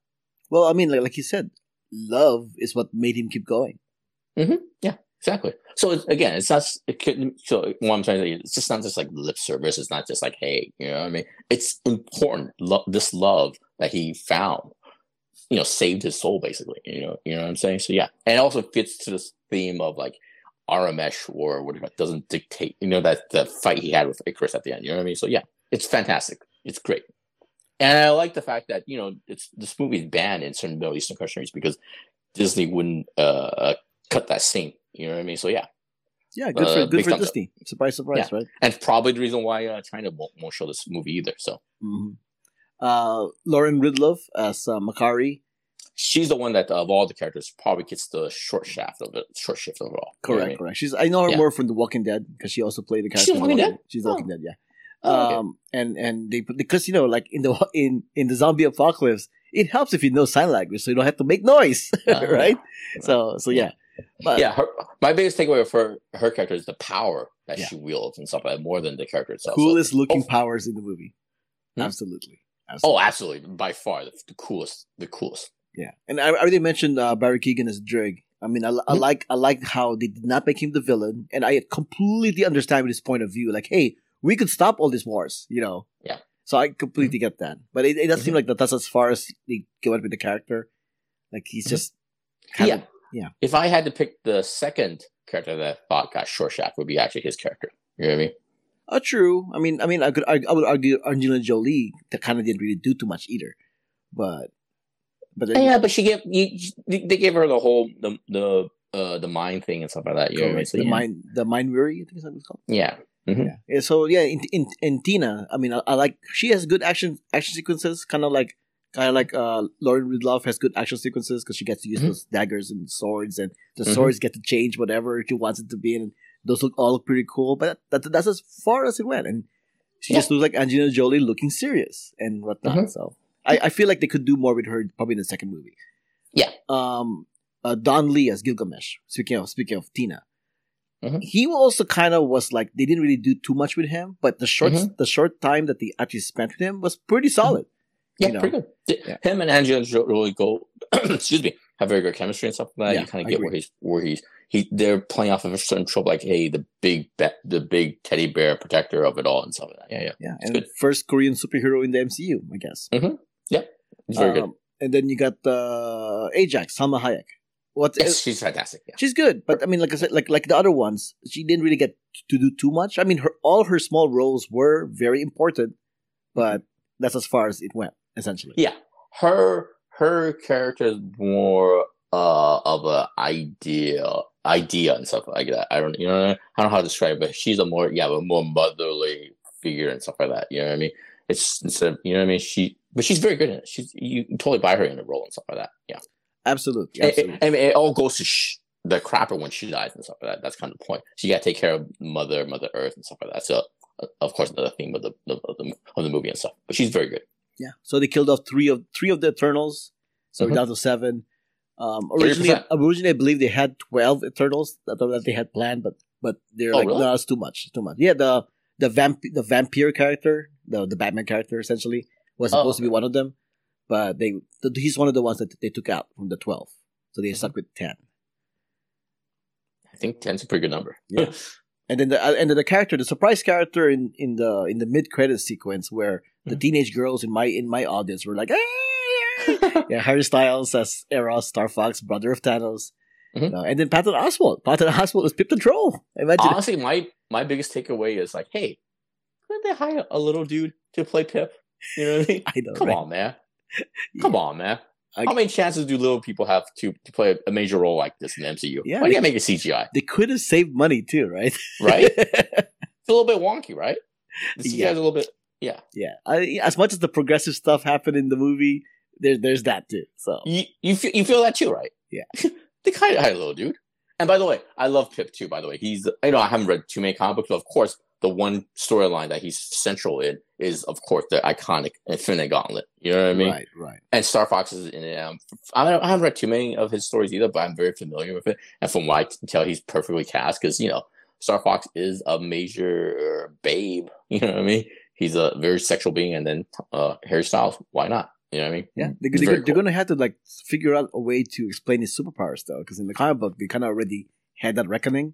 Well, I mean, like, like you said, love is what made him keep going. Exactly. So again, it's not. It could, so what I'm trying to say, it's just not just like lip service. It's not just like hey, you know what I mean? It's important. Lo- this love that he found, you know, saved his soul basically. You know, you know what I'm saying? So yeah, and it also fits to this theme of like Arishem or whatever doesn't dictate. You know that the fight he had with Ikaris at the end. You know what I mean? So yeah, it's fantastic. It's great. And I like the fact that you know it's this movie is banned in certain Middle Eastern countries because Disney wouldn't uh, uh, cut that scene. You know what I mean? So yeah, Yeah, good Uh, for good for thumbs up. Disney. Surprise, surprise, right? and probably the reason why uh, China won't, won't show this movie either. So hmm Uh, Lauren Ridloff as uh, Makkari. she's the one that of all the characters probably gets the short shaft of it, short shift of it all. You know I Correct, mean? correct. She's I know her Yeah. more from The Walking Dead because she also played the character. in Walking The Dead? She's Oh. Walking Dead, yeah. Oh, okay. Um, and and they because you know like in the in in the zombie apocalypse, it helps if you know sign language, so you don't have to make noise, (laughs) Ah, right? So so yeah, but yeah, her, my biggest takeaway of her character is the power that Yeah. she wields and stuff like that, more than the character itself. So- coolest looking Oh. powers in the movie. Hmm? Absolutely. Oh, Absolutely. absolutely, by far the, the coolest, the coolest. yeah. And I, I already mentioned uh, Barry Keoghan as Druig. I mean, I, I Mhm. like I like how they did not make him the villain, and I completely understand his point of view. Like, hey, we could stop all these wars, you know. Yeah. So I completely get that, but it, it does seem Mhm. like that that's as far as they go with the character. Like he's Mhm. just kind yeah, of yeah. If I had to pick the second character that I thought got short shaft, would be actually his character. You know what I mean? Uh, true. I mean, I mean, I could, I, I would argue Angelina Jolie that kind of didn't really do too much either, but, but then, Yeah, but she gave you, they gave her the whole the the uh the mind thing and stuff like that. You know I mean? So, the yeah. mind, the mind weary, I think is what it's called. Yeah. Mhm. Yeah. yeah. So yeah, in, in in Thena, I mean, I, I like she has good action action sequences, kind of like kind of like uh Lauren Ridloff has good action sequences because she gets to use Mhm. those daggers and swords, and the Mhm. swords get to change whatever she wants it to be, and those look all look pretty cool. But that, that's as far as it went, and she Yeah. just looks like Angelina Jolie looking serious and whatnot. Mhm. So I, I feel like they could do more with her probably in the second movie. Yeah. Um. Uh, Don Lee as Gilgamesh. Speaking of speaking of Thena, Mhm. he also kind of was like they didn't really do too much with him, but the short Mhm. the short time that they actually spent with him was pretty solid. Yeah, You know. pretty good. Yeah. Him and Angelina really go. (clears throat) excuse me, have very good chemistry and stuff like that. Yeah, you kind of get where he's where he's he. They're playing off of a certain trope, like hey, the big be- the big teddy bear protector of it all and stuff like that. Yeah, yeah, Yeah, It's and good. first Korean superhero in the MCU, I guess. he's very good. Um, And then you got uh, Ajak, Salma Hayek. what Yes, she's fantastic. Yeah. she's good, but I mean, like I said, like like the other ones, she didn't really get to do too much. I mean, her all her small roles were very important, but that's as far as it went, essentially. Yeah, her her character is more uh of a idea idea and stuff like that. I don't you know I don't know how to describe it, but she's a more yeah, a more motherly figure and stuff like that. You know what I mean? It's instead of, you know what I mean. She but she's very good in it. She's you can totally buy her in the role and stuff like that. Yeah, Absolutely, It- it- absolutely. I mean, it all goes to sh- the crapper when she dies and stuff like that. That's kind of the point. She got to take care of Mother Mother Earth and stuff like that. So of course another theme of the of the of the movie and stuff. But she's very good. Yeah. So they killed off three of three of the Eternals. So we're Mhm. down to seven. Um, originally, 30%. originally I believe they had twelve Eternals that, that they had planned, but but they're Oh, like, really? no, it's too much, it's too much. Yeah, the the vamp the vampire character, the the Batman character, essentially was Oh, supposed to be one of them, but they th- he's one of the ones that they took out from the twelve, so Mm-hmm. they stuck with ten. I think ten's a pretty good number. Yeah. (laughs) And then the uh, and then the character, the surprise character in in the in the mid credit sequence where the Mhm. teenage girls in my in my audience were like, "Ah!" (laughs) yeah, Harry Styles as Eros, Star Fox, brother of Thanos, you Mhm. know, and then Patton Oswalt. Patton Oswalt was Pip the Troll. Imagine, Honestly, my my biggest takeaway is like, hey, couldn't they hire a little dude to play Pip? You know what I mean? (laughs) I know, Come right? on, man. (laughs) Yeah. Come on, man. I- How many chances do little people have to, to play a major role like this in the MCU? Yeah, Why do they- you make it CGI? They could have saved money too, right? Right? (laughs) It's a little bit wonky, right? The CGI Yeah. is a little bit. Yeah. yeah. I, as much as the progressive stuff happened in the movie, there, there's that too. So You you feel, you feel that too, right? Yeah. (laughs) they kind of hired a little dude. And by the way, I love Pip too. By the way, he's you know I haven't read too many comic books, but of course, the one storyline that he's central in is of course the iconic Infinite Gauntlet. You know what I mean? right, right. and Star Fox is in it. Um, I, don't, I haven't read too many of his stories either, but I'm very familiar with it. And from what I can tell, he's perfectly cast because you know Star Fox is a major babe. (laughs) You know what I mean? He's a very sexual being, and then uh, Harry Styles. Why not? You know what I mean? Yeah, they, they, they're, cool. going to have to like figure out a way to explain his superpowers though, because in the comic book they kind of already had that reckoning.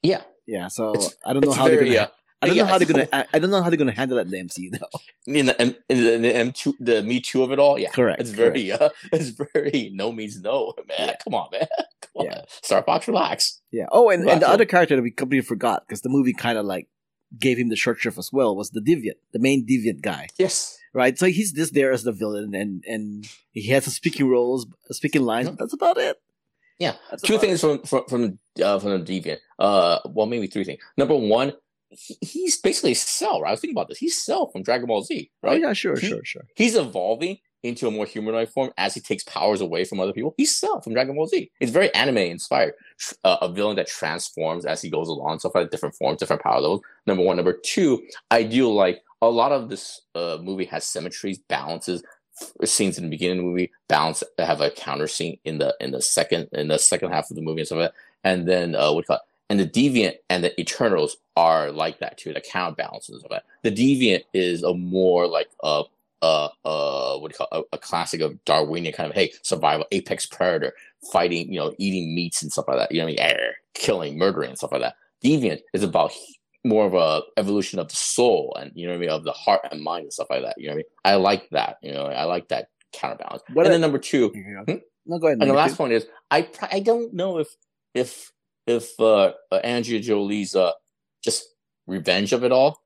Yeah, Yeah, so It's- I don't know how they're gonna. uh, I don't yeah, know how they're gonna. I, I don't know how they're gonna handle that in the MCU though. (laughs) in the M, in the, in the M two, the Me Too of it all. Yeah, Correct, It's very, uh, (laughs) it's very no means no, man. Yeah. Come on, man. (laughs) Come Yeah. on, Star Fox, relax. Yeah. Oh, and, and the other character that we completely forgot because the movie kind of like gave him the short shrift as well was the Deviant, the main Deviant guy, Yes. right? So he's just there as the villain, and and he has a speaking roles, speaking lines. But that's about it. Yeah. That's two things from from from uh, from the deviant. Uh, well, maybe three things. Number one, he, he's basically Cell. Right? I was thinking about this. He's Cell from Dragon Ball Z. Oh Right? yeah, sure, He- sure, sure. He's evolving into a more humanoid form as he takes powers away from other people. He's Cell from Dragon Ball Z. It's very anime inspired. Uh, a villain that transforms as he goes along, stuff like different forms, different power levels. Number one. Number two, I do like a lot of this uh, movie has symmetries, balances. Scenes in the beginning of the movie balance have a counter scene in the in the second in the second half of the movie and stuff like that. And then uh, what call it? And the deviant and the eternals are like that too. The counterbalances and stuff like that. The deviant is a more like a uh uh what do you call it? a, a classic of Darwinian kind of hey survival apex predator fighting you know eating meats and stuff like that you know I mean Arr, killing murdering and stuff like that. Deviant is about more of a evolution of the soul and you know what I mean of the heart and mind and stuff like that. You know what I mean? I like that. You know I like that counterbalance. What and I- then number two, Hmm? No, go ahead. and the last two. point is I I don't know if if if uh, uh Andrea Jolie's uh just revenge of it all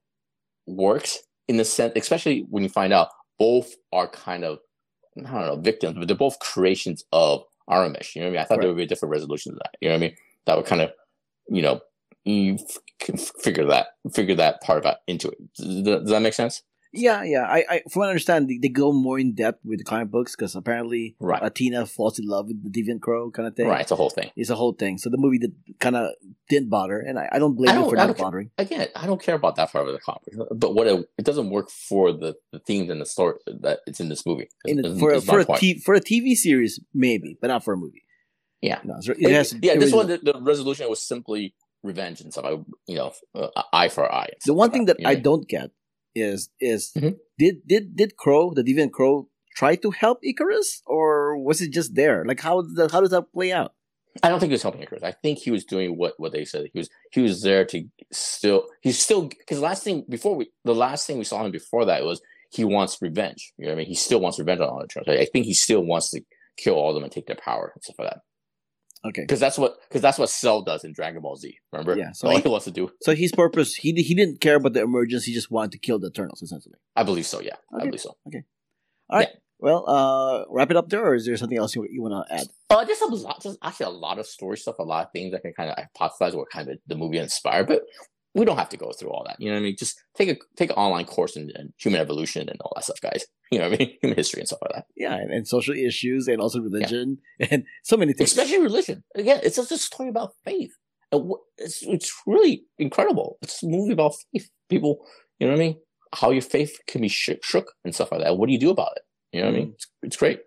works in the sense, especially when you find out both are kind of I don't know victims, but they're both creations of Arishem. You know what I mean? I thought there would be a different resolution to that. You know what I mean? That would kind of you know you f- can figure that figure that part of it into it. Does, does that make sense? Yeah, yeah. I, I from what I understand, they, they go more in depth with the comic books because apparently Right. Uh, Athena falls in love with the Deviant Kro kind of thing. Right, it's a whole thing. It's a whole thing. So the movie that kind of didn't bother, and I, I don't blame I you don't- for I not bothering. again, I don't care about that part of the comic, but what it, it doesn't work for the, the themes and the story that it's in this movie. In a, for is for a t- for a TV series, maybe, but not for a movie. Yeah. no, so it has. yeah, it this was- one the, the resolution was simply revenge and stuff. I, you know, uh, eye for eye. The one like thing that know I don't get is is Mhm. did did did Kro the Deviant Kro try to help Ikaris, or was it just there? Like how does that, how does that play out? I don't think he was helping Ikaris. I think he was doing what what they said. He was he was there to still he's still because last thing before we the last thing we saw him before that was he wants revenge. You know what I mean? He still wants revenge on all the. I I think he still wants to kill all of them and take their power and stuff like that. Okay. because that's what because that's what Cell does in Dragon Ball Z. Remember? Yeah, so all he- he wants to do. So his purpose, he he didn't care about the emergence. He just wanted to kill the Eternals, essentially. I believe so. Yeah, I believe so. Okay. All right. Well, uh, wrap it up there, or is there something else you, you want to add? Uh, there's a lot, there's actually a lot of story stuff, a lot of things I can kind of hypothesize what kind of the movie inspired, but we don't have to go through all that. You know what I mean? Just take a take an online course in, in human evolution and all that stuff, guys. (laughs) You know what I mean? Human history and stuff like that. Yeah, and, and social issues, and also religion, (laughs) and so many things. Especially religion. Again, it's just a story about faith. It's it's really incredible. It's a movie about faith. People, you know what I mean? How your faith can be shook, shook and stuff like that. What do you do about it? You know what I mean? Mm. It's, it's great.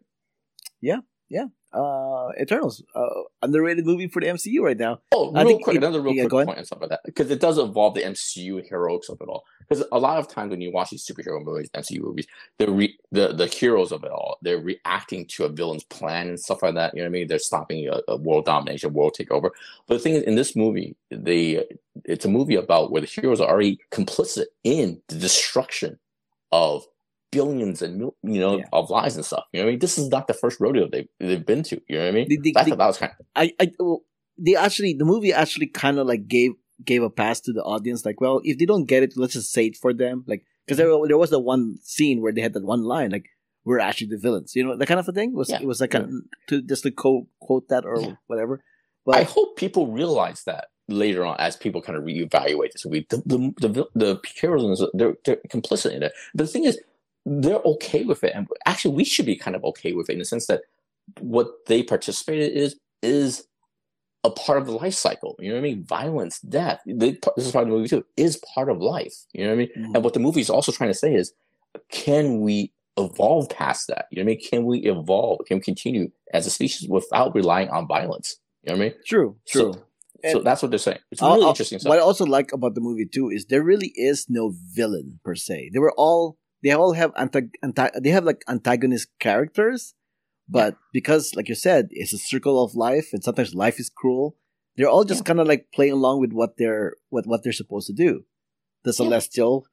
Uh, Eternals, uh, underrated movie for the MCU right now. Oh, I real think quick, it- another real yeah, quick point and stuff like that because it does involve the MCU heroics of it all. Because a lot of times when you watch these superhero movies, MCU movies, the re- the the heroes of it all, they're reacting to a villain's plan and stuff like that. You know what I mean? They're stopping a, a world domination, world takeover. But the thing is, in this movie, they it's a movie about where the heroes are already complicit in the destruction of billions and mil- you know Yeah. of lives and stuff. You know what I mean? This is not the first rodeo they they've been to. You know what I mean? They- they- I they- thought that was kind of I, I, well, they actually, the movie actually kind of like gave gave a pass to the audience. Like, well, if they don't get it, let's just say it for them. Like, because there, there was the one scene where they had that one line, like, "We're actually the villains," you know, that kind of a thing. It was Yeah. it was like kind of to just to quote quote that or Yeah. whatever. I hope people realize that later on as people kind of reevaluate this movie. The the the, the heroes they're they're complicit in it. But the thing is, they're okay with it, and actually, we should be kind of okay with it in the sense that what they participated is is a part of the life cycle. You know what I mean? Violence, death. They, this is part of the movie too. Is part of life. You know what I mean? Mhm. And what the movie is also trying to say is, can we evolve past that? You know what I mean? Can we evolve? Can we continue as a species without relying on violence? You know what I mean? true, true. So, And- so that's what they're saying. It's really I'll- interesting stuff. What I also like about the movie too is there really is no villain per se. They were all they all have anti, anti they have like antagonist characters, but because like you said, it's a circle of life, and sometimes life is cruel. They're all just kind of like playing along with what they're what what they're supposed to do. The celestial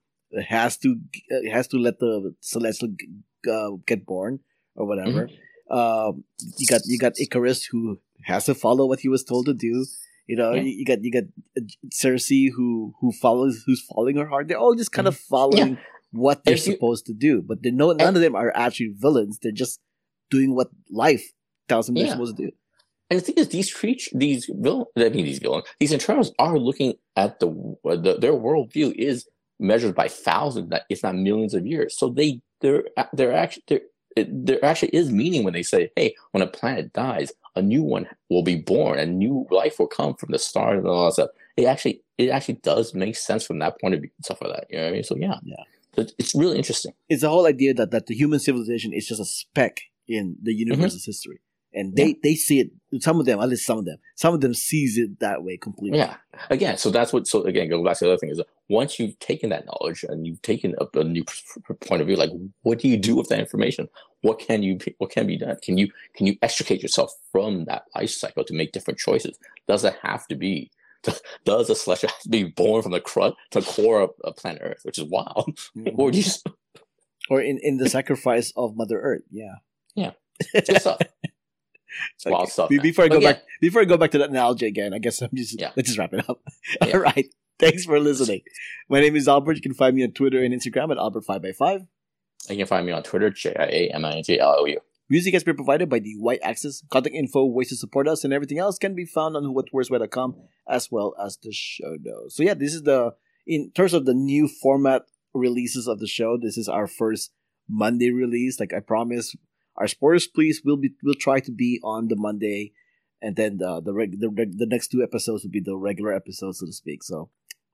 has to uh, has to let the celestial g- uh, get born or whatever. Um, you got you got Ikaris who has to follow what he was told to do. You know, Yeah. you, got you got uh, Sersi who who follows who's following her heart. They're all just kind of following what they're you- supposed to do, but they no none of them are actually villains. They're just doing what life tells them they're supposed to do. And the thing is, these creatures, these villain, I mean, these villains, these Eternals are looking at the, the their worldview is measured by thousands, if not millions of years. So they they're they're actually they're, there actually is meaning when they say, "Hey, when a planet dies, a new one will be born, a new life will come from the stars and all that stuff." It actually it actually does make sense from that point of view and stuff like that. You know what I mean? So yeah, Yeah. It's- really interesting. It's the whole idea that that the human civilization is just a speck in the universe's mm-hmm. history, and they they see it. Some of them, at least some of them, some of them sees it that way completely. Yeah. Again, so that's what. So again, go back to the other thing is once you've taken that knowledge and you've taken a, a new point of view, like what do you do with that information? What can you? What can be done? Can you? Can you extricate yourself from that life cycle to make different choices? Does it have to be? Does a celestial have to be born from the crust to core of, of planet Earth, which is wild? Mhm. or do you just or in in the sacrifice of Mother Earth. Yeah. good stuff? (laughs) It's wild stuff. Man. Before I go yeah, back, before I go back to that analogy again, I guess I'm just Yeah. let's just wrap it up. (laughs) Yeah. All right. Thanks for listening. (laughs) My name is Albert. You can find me on Twitter and Instagram at Albert5x5. you can find me on Twitter, J I A M I N G L O U. Music has been provided by the White Axis. Contact info, ways to support us, and everything else can be found on whowhatwhereswhy.com as well as the show notes. So yeah, this is the in terms of the new format releases of the show. This is our first Monday release. Like I promise, our spoilers please will be will try to be on the Monday, and then the the reg, the, reg, the next two episodes will be the regular episodes, so to speak. So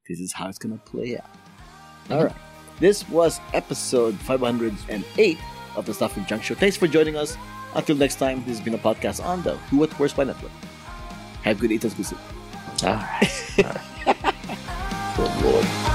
this is how it's gonna play out. Mm-hmm. All right, this was episode five hundred and eight of the Stuff from Junk Show. Thanks for joining us. Until next time, this has been a podcast on the Who What Where's Why Network. Have good eaters, good sleep. All right. All right. (laughs) good Lord.